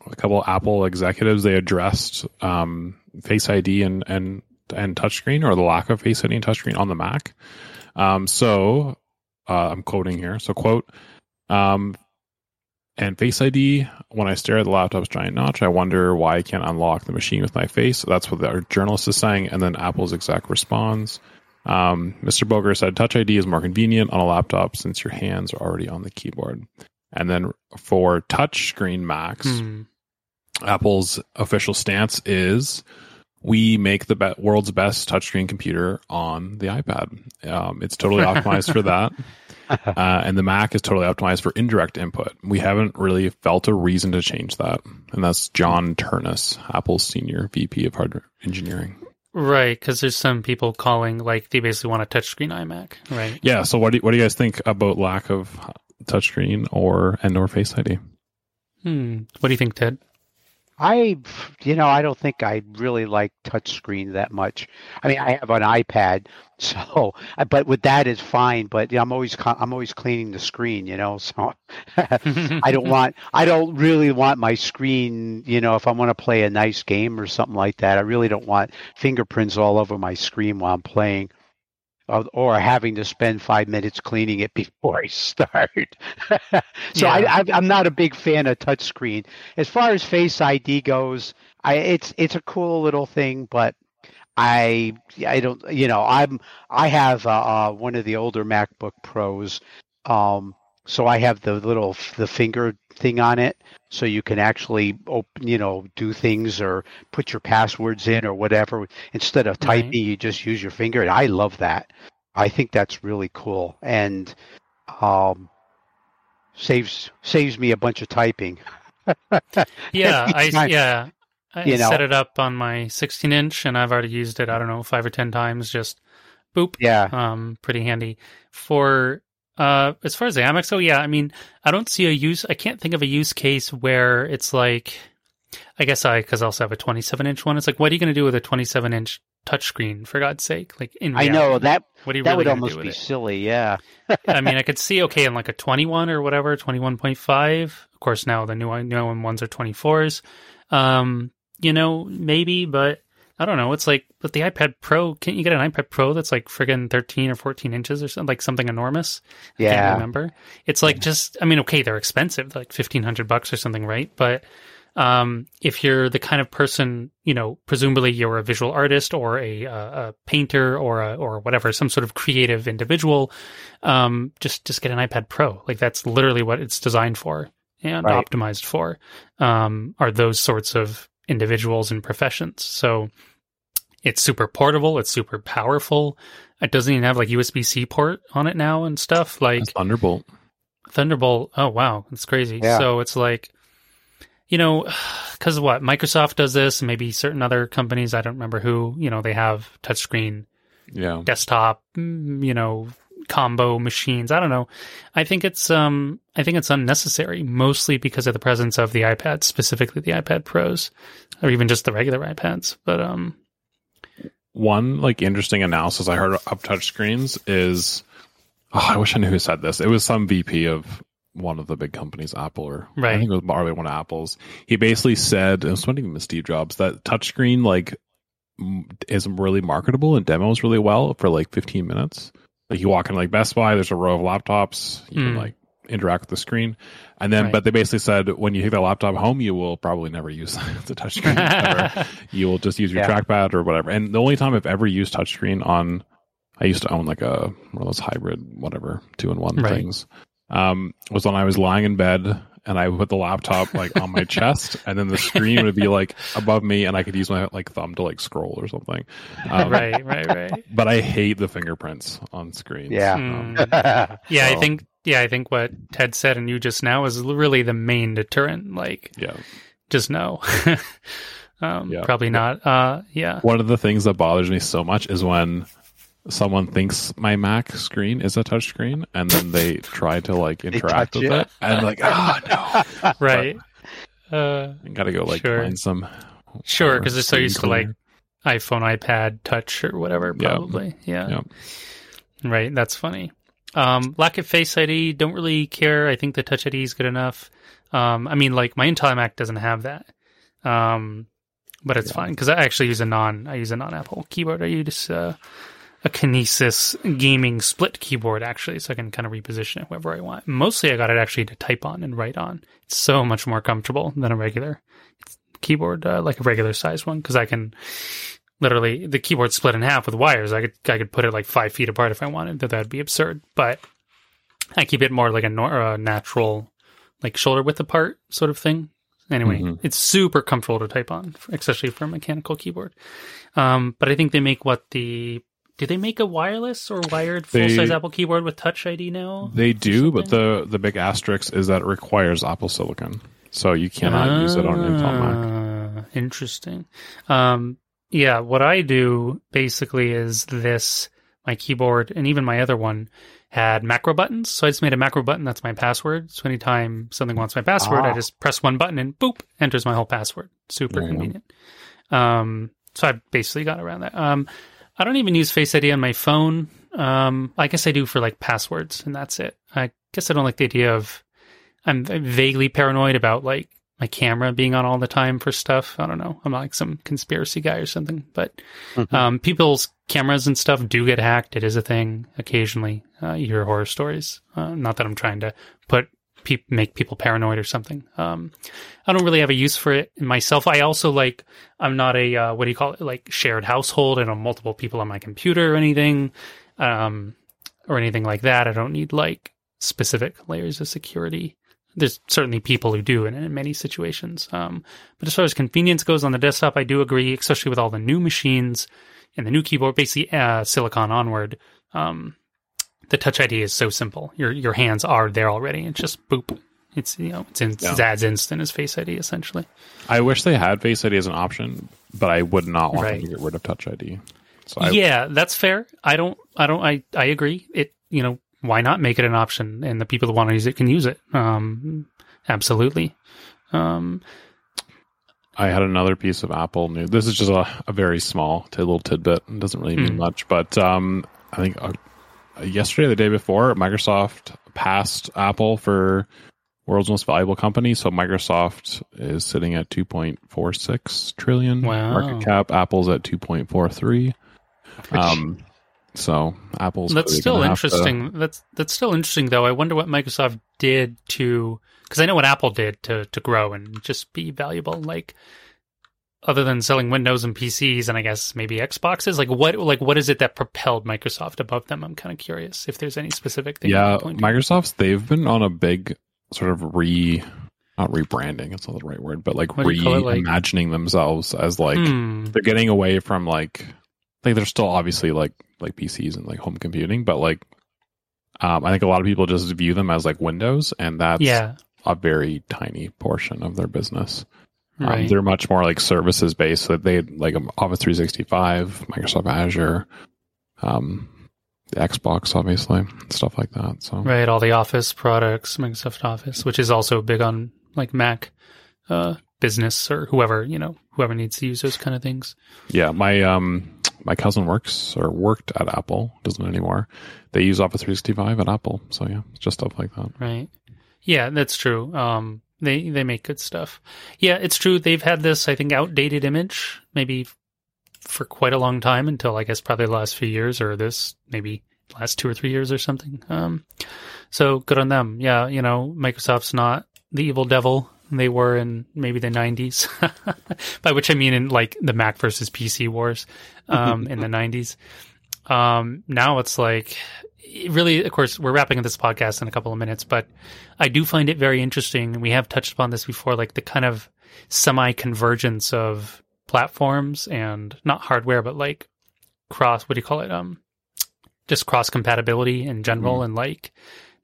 a couple Apple executives. They addressed um, Face ID and and and touchscreen or the lack of Face ID and touchscreen on the Mac. Um, so uh, I'm quoting here. So, quote, um, and Face ID, when I stare at the laptop's giant notch, I wonder why I can't unlock the machine with my face. So that's what our journalist is saying. And then Apple's exact response. Um, Mr. Boger said, Touch ID is more convenient on a laptop since your hands are already on the keyboard. And then for touchscreen Macs, hmm. Apple's official stance is we make the be- world's best touchscreen computer on the iPad. Um, it's totally optimized for that. Uh, and the Mac is totally optimized for indirect input. We haven't really felt a reason to change that. And that's John Ternus, Apple's senior VP of hardware engineering. Right, because there's some people calling like they basically want a touchscreen iMac, right? Yeah. So what do you, what do you guys think about lack of touchscreen or and or Face ID? Hmm. What do you think, Ted? I, you know, I don't think I really like touchscreen that much. I mean, I have an iPad, so uh, but with that is fine. But yeah, I'm always I'm always cleaning the screen, you know. So I don't want I don't really want my screen, you know, if I want to play a nice game or something like that. I really don't want fingerprints all over my screen while I'm playing or having to spend five minutes cleaning it before I start. so yeah. I, am not a big fan of touchscreen. As far as Face ID goes, I, it's it's a cool little thing, but I I don't you know I'm I have uh, uh, one of the older MacBook Pros, um, so I have the little the finger thing on it, so you can actually open, you know, do things or put your passwords in or whatever. Instead of typing, right. you just use your finger, and I love that. I think that's really cool, and um, saves saves me a bunch of typing. yeah, I yeah. I you know, set it up on my 16 inch, and I've already used it. I don't know five or ten times. Just boop. Yeah. Um, pretty handy for uh, as far as the iMacs, oh yeah, I mean, I don't see a use. I can't think of a use case where it's like, I guess I because I also have a 27 inch one. It's like, what are you going to do with a 27 inch touchscreen? For God's sake, like in reality, I know that. What are you that really would almost be it? silly, yeah. I mean, I could see okay in like a 21 or whatever, 21.5. Of course, now the new new ones are 24s. Um, you know, maybe, but I don't know. It's like with the iPad Pro, can't you get an iPad Pro that's like friggin' 13 or 14 inches or something, like something enormous? I yeah. can't remember. It's like just, I mean, okay, they're expensive, like 1500 bucks or something, right? But um, if you're the kind of person, you know, presumably you're a visual artist or a, a painter or a, or whatever, some sort of creative individual, um, just just get an iPad Pro. Like that's literally what it's designed for and right. optimized for. Um, are those sorts of individuals and professions. So it's super portable. It's super powerful. It doesn't even have like USB C port on it now and stuff. Like That's Thunderbolt. Thunderbolt. Oh wow, that's crazy. Yeah. So it's like, you know, because what Microsoft does this, maybe certain other companies. I don't remember who. You know, they have touchscreen, yeah, desktop. Mm, you know, combo machines. I don't know. I think it's um I think it's unnecessary, mostly because of the presence of the iPad, specifically the iPad Pros, or even just the regular iPads. But um one like interesting analysis I heard of touchscreens is oh, I wish I knew who said this. It was some VP of one of the big companies, Apple, or right. I think it was probably one of Apple's. He basically said it was not even Steve Jobs that touchscreen like is really marketable and demos really well for like 15 minutes. Like you walk in like Best Buy, there's a row of laptops. You mm. can hmm. like interact with the screen. And then, right. but they basically said when you take that laptop home, you will probably never use the touchscreen. you will just use your yeah. trackpad or whatever. And the only time I've ever used touchscreen on, I used to own like a one of those hybrid whatever two in one right. things. Um, was when I was lying in bed and I would put the laptop like on my chest, and then the screen would be like above me, and I could use my like thumb to like scroll or something. Um, right, right, right. But I hate the fingerprints on screens. Yeah, um, yeah. So. I think yeah, I think what Ted said and you just now is really the main deterrent. Like, yeah, just no. um, yeah. Probably not. Uh, yeah. One of the things that bothers me so much is when someone thinks my Mac screen is a touch screen and then they try to like interact with it. it. and like, oh no, right. uh, I gotta go like sure. find some. Sure, because they're so used to like iPhone, iPad, Touch, or whatever. Probably, yeah. yeah. Right, that's funny. Um, lack of Face ID, don't really care. I think the Touch ID is good enough. Um, I mean, like my Intel Mac doesn't have that. Um, but it's yeah. fine because I actually use a non. I use a non-Apple keyboard. I use uh, a Kinesis gaming split keyboard actually, so I can kind of reposition it wherever I want. Mostly, I got it actually to type on and write on. It's so much more comfortable than a regular keyboard, uh, like a regular size one, because I can literally the keyboard split in half with wires. I could I could put it like five feet apart if I wanted. That that'd be absurd. But I keep it more like a nor- natural, like shoulder width apart sort of thing. Anyway, mm-hmm. it's super comfortable to type on, especially for a mechanical keyboard. Um, but I think they make what the do they make a wireless or wired full size Apple keyboard with Touch ID now? They do, but the the big asterisk is that it requires Apple Silicon, so you cannot uh, use it on an Intel Mac. Ah, interesting. Um, yeah, what I do basically is this my keyboard and even my other one had macro buttons. So I just made a macro button that's my password. So anytime something wants my password, I Ah. just press one button and boop, enters my whole password. Super convenient. Um, so I basically got around that. Um, I don't even use Face ID on my phone. Um, I guess I do for like passwords, and that's it. I guess I don't like the idea of. I'm vaguely paranoid about like my camera being on all the time for stuff. I don't know. I'm not like some conspiracy guy or something, but Mhm. um, people's cameras and stuff do get hacked. It is a thing occasionally. Uh, you hear horror stories. Uh, not that I'm trying to put pe- make people paranoid or something. Um, I don't really have a use for it myself. I also like I'm not a uh, what do you call it like shared household. I don't have multiple people on my computer or anything, um, or anything like that. I don't need like specific layers of security. There's certainly people who do in, in many situations. Um, but as far as convenience goes on the desktop, I do agree, especially with all the new machines and the new keyboard, basically uh, Silicon onward. Um, the Touch ID is so simple. Your your hands are there already. It's just boop. It's you know it's, in, Yeah. as instant as Face ID essentially. I wish they had Face ID as an option, but I would not want Right. them to get rid of Touch ID. So I, yeah, that's fair. I don't. I don't. I I agree. It. You know, why not make it an option, and the people that want to use it can use it. Um, absolutely. Um, I had another piece of Apple news. This is just a, a very small t- little tidbit. It doesn't really mean Hmm. much, but um, I think uh, yesterday, or the day before, Microsoft passed Apple for world's most valuable company. So Microsoft is sitting at 2.46 trillion Wow. market cap. Apple's at 2.43. Um, so Apple's that's still interesting. That's that's still interesting, though. I wonder what Microsoft did to because I know what Apple did to to grow and just be valuable. Like other than selling Windows and PCs and I guess maybe Xboxes, like what like what is it that propelled Microsoft above them? I'm kind of curious if there's any specific thing. yeah, to. Microsoft's they've been on a big sort of re not rebranding, it's not the right word, but like What do you call it, like- reimagining themselves as like Hmm. they're getting away from like like they're still obviously like like PCs and like home computing, but like um I think a lot of people just view them as like Windows and that's yeah, a very tiny portion of their business. Um, right. they're much more like services based. So they like um, Office 365, Microsoft Azure, um, the Xbox, obviously, stuff like that. So Right, all the Office products, Microsoft Office, which is also big on like Mac uh, business or whoever you know, whoever needs to use those kind of things. yeah, my um my cousin works or worked at Apple, doesn't anymore. They use Office 365 at Apple. So yeah, it's just stuff like that. Right. Yeah, that's true. Um, they they make good stuff. Yeah, it's true. They've had this, I think, outdated image maybe for quite a long time until I guess probably the last few years or this maybe last two or three years or something. Um, so good on them. Yeah, you know, Microsoft's not the evil devil they were in maybe the 90s, by which I mean in like the Mac versus PC wars um, in the 90s. Um, now it's like really, of course, we're wrapping up this podcast in a couple of minutes, but I do find it very interesting. We have touched upon this before, like the kind of semi convergence of platforms and not hardware, but like cross, what do you call it? Um, just cross compatibility in general and like,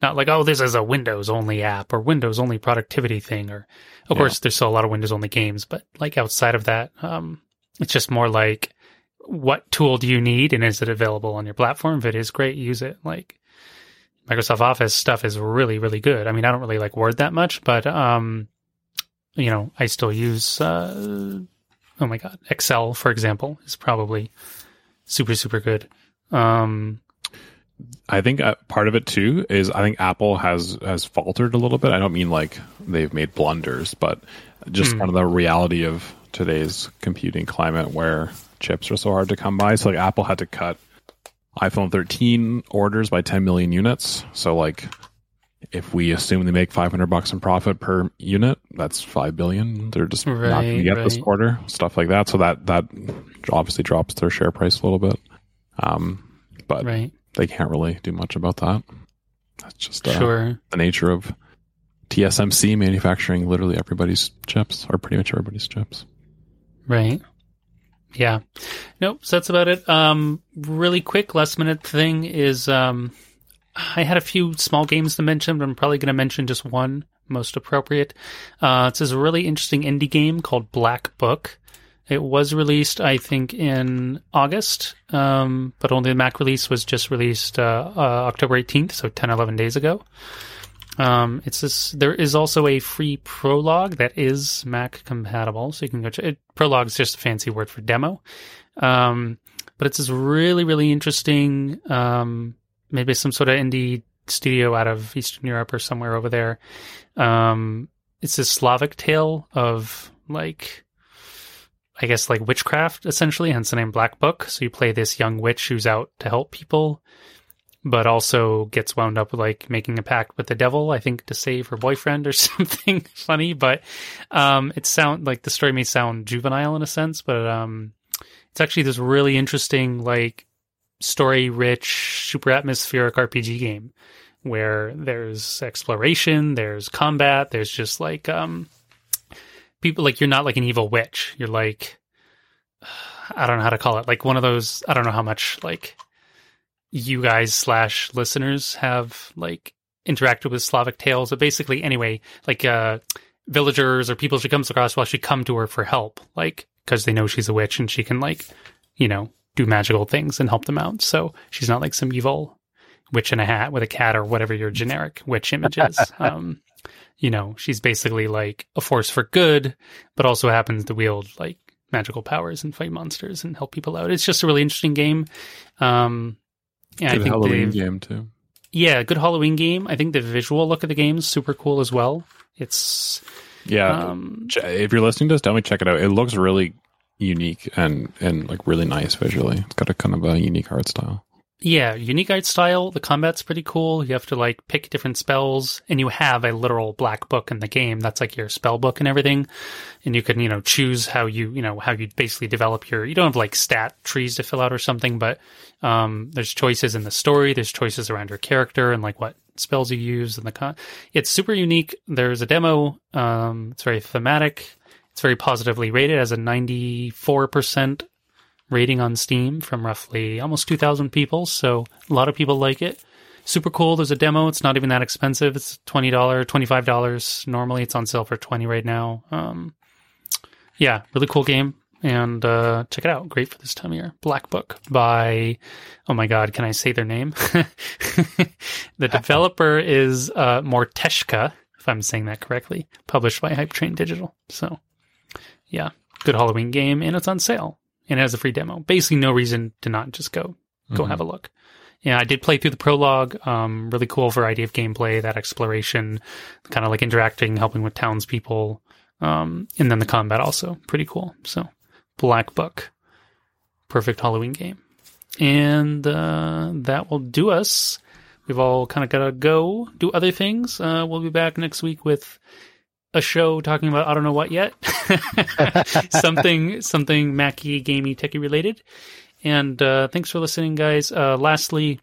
not like, oh, this is a Windows only app or Windows only productivity thing. Or, of Yeah. course, there's still a lot of Windows only games, but like outside of that, um, it's just more like, what tool do you need and is it available on your platform? If it is great, use it. Like Microsoft Office stuff is really, really good. I mean, I don't really like Word that much, but um, you know, I still use uh, oh my god, Excel for example is probably super, super good. Um, I think uh, part of it too is I think Apple has has faltered a little bit. I don't mean like they've made blunders, but just Hmm. kind of the reality of today's computing climate where chips are so hard to come by. So like Apple had to cut iPhone 13 orders by 10 million units. So like if we assume they make 500 bucks in profit per unit, that's 5 billion. They're just not going to get this quarter, stuff like that. So that that obviously drops their share price a little bit. Um but right, they can't really do much about that. That's just uh, sure, the nature of TSMC manufacturing literally everybody's chips, or pretty much everybody's chips. right. Yeah. Nope. So that's about it. Um, really quick last minute thing is, um, I had a few small games to mention, but I'm probably going to mention just one most appropriate. Uh, it's this really interesting indie game called Black Book. It was released, I think, in August, um, but only the Mac release was just released uh, uh, October 18th, so 10, 11 days ago. Um, it's this. There is also a free prologue that is Mac compatible, so you can go. Ch- it, prologue is just a fancy word for demo, um, but it's this really, really interesting. Um, maybe some sort of indie studio out of Eastern Europe or somewhere over there. Um, it's a Slavic tale of like I guess like witchcraft essentially, hence the name Black Book. So you play this young witch who's out to help people, but also gets wound up like making a pact with the devil, I think, to save her boyfriend or something funny. But um it sound like the story may sound juvenile in a sense, but um it's actually this really interesting, like story rich, super atmospheric RPG game where there's exploration, there's combat, there's just like um people like you're not like an evil witch. You're like I don't know how to call it. Like one of those I don't know how much like you guys slash listeners have like interacted with Slavic tales, but basically anyway, like uh villagers or people she comes across will she come to her for help, like because they know she's a witch and she can like, you know, do magical things and help them out. So she's not like some evil witch in a hat with a cat or whatever your generic witch image is. um, you know, she's basically like a force for good, but also happens to wield like magical powers and fight monsters and help people out. It's just a really interesting game. Um, yeah, good I think Halloween game too. Yeah, good Halloween game. I think the visual look of the game is super cool as well. It's yeah. Um, if you're listening to this, definitely check it out. It looks really unique and and like really nice visually. It's got a kind of a unique art style. Yeah, unique art style. The combat's pretty cool. You have to like pick different spells, and you have a literal black book in the game. That's like your spell book and everything. And you can, you know, choose how you, you know, how you basically develop your. You don't have like stat trees to fill out or something, but um, there's choices in the story. There's choices around your character and like what spells you use and the con. It's super unique. There's a demo. Um, it's very thematic. It's very positively rated as a 94% rating on Steam from roughly almost 2,000 people. So a lot of people like it. Super cool. There's a demo. It's not even that expensive. It's $20, $25. Normally it's on sale for 20 right now. Um, yeah, really cool game. And uh, check it out. Great for this time of year. Black Book by, oh my God, can I say their name? the developer is uh, Morteshka, if I'm saying that correctly, published by Hype Train Digital. So, yeah, good Halloween game, and it's on sale and it has a free demo. Basically, no reason to not just go go mm-hmm. have a look. Yeah, I did play through the prologue. Um, really cool variety of gameplay, that exploration, kind of like interacting, helping with townspeople, um, and then the combat also pretty cool. So, Black Book, perfect Halloween game, and uh, that will do us. We've all kind of got to go do other things. Uh, we'll be back next week with a show talking about I don't know what yet, something something Mackie, gamey, techie related. And uh, thanks for listening, guys. Uh, lastly,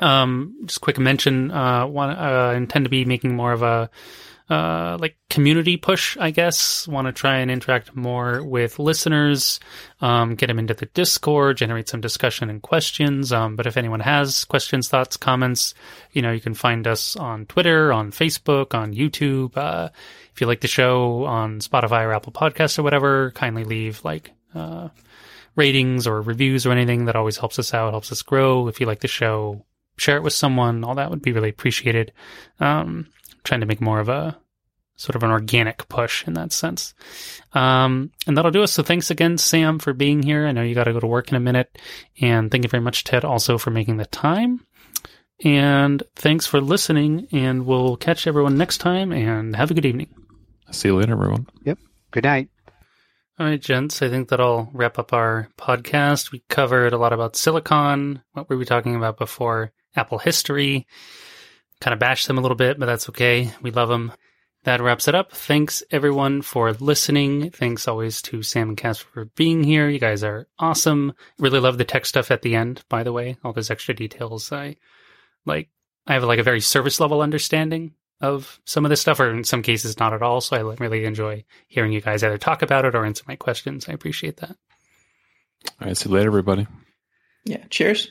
um, just quick mention. Uh, want uh, intend to be making more of a uh, like community push, I guess. Want to try and interact more with listeners, um, get them into the Discord, generate some discussion and questions. Um, but if anyone has questions, thoughts, comments, you know, you can find us on Twitter, on Facebook, on YouTube. Uh, if you like the show on Spotify or Apple Podcasts or whatever, kindly leave like uh, ratings or reviews or anything. That always helps us out, helps us grow. If you like the show, share it with someone. All that would be really appreciated. Um, trying to make more of a sort of an organic push in that sense. Um, and that'll do us. So thanks again, Sam, for being here. I know you got to go to work in a minute. And thank you very much, Ted, also for making the time. And thanks for listening. And we'll catch everyone next time. And have a good evening. See you later, everyone. Yep. Good night. All right, gents. I think that'll wrap up our podcast. We covered a lot about Silicon. What were we talking about before? Apple history kind of bash them a little bit, but that's okay. We love them. That wraps it up. Thanks everyone for listening. Thanks always to Sam and Cass for being here. You guys are awesome. Really love the tech stuff at the end, by the way. All those extra details. I like, I have like a very service level understanding of some of this stuff, or in some cases not at all. So I really enjoy hearing you guys either talk about it or answer my questions. I appreciate that. All right. See you later, everybody. Yeah. Cheers.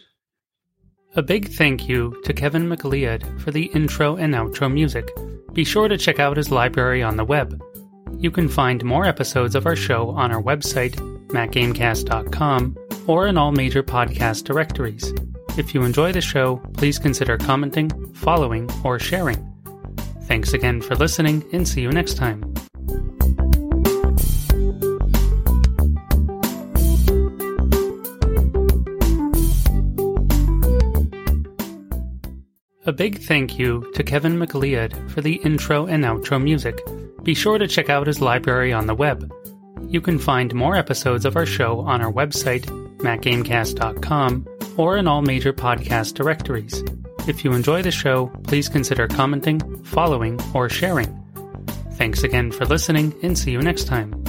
A big thank you to Kevin MacLeod for the intro and outro music. Be sure to check out his library on the web. You can find more episodes of our show on our website, macgamecast.com, or in all major podcast directories. If you enjoy the show, please consider commenting, following, or sharing. Thanks again for listening, and see you next time. A big thank you to Kevin MacLeod for the intro and outro music. Be sure to check out his library on the web. You can find more episodes of our show on our website, macgamecast.com, or in all major podcast directories. If you enjoy the show, please consider commenting, following, or sharing. Thanks again for listening, and see you next time.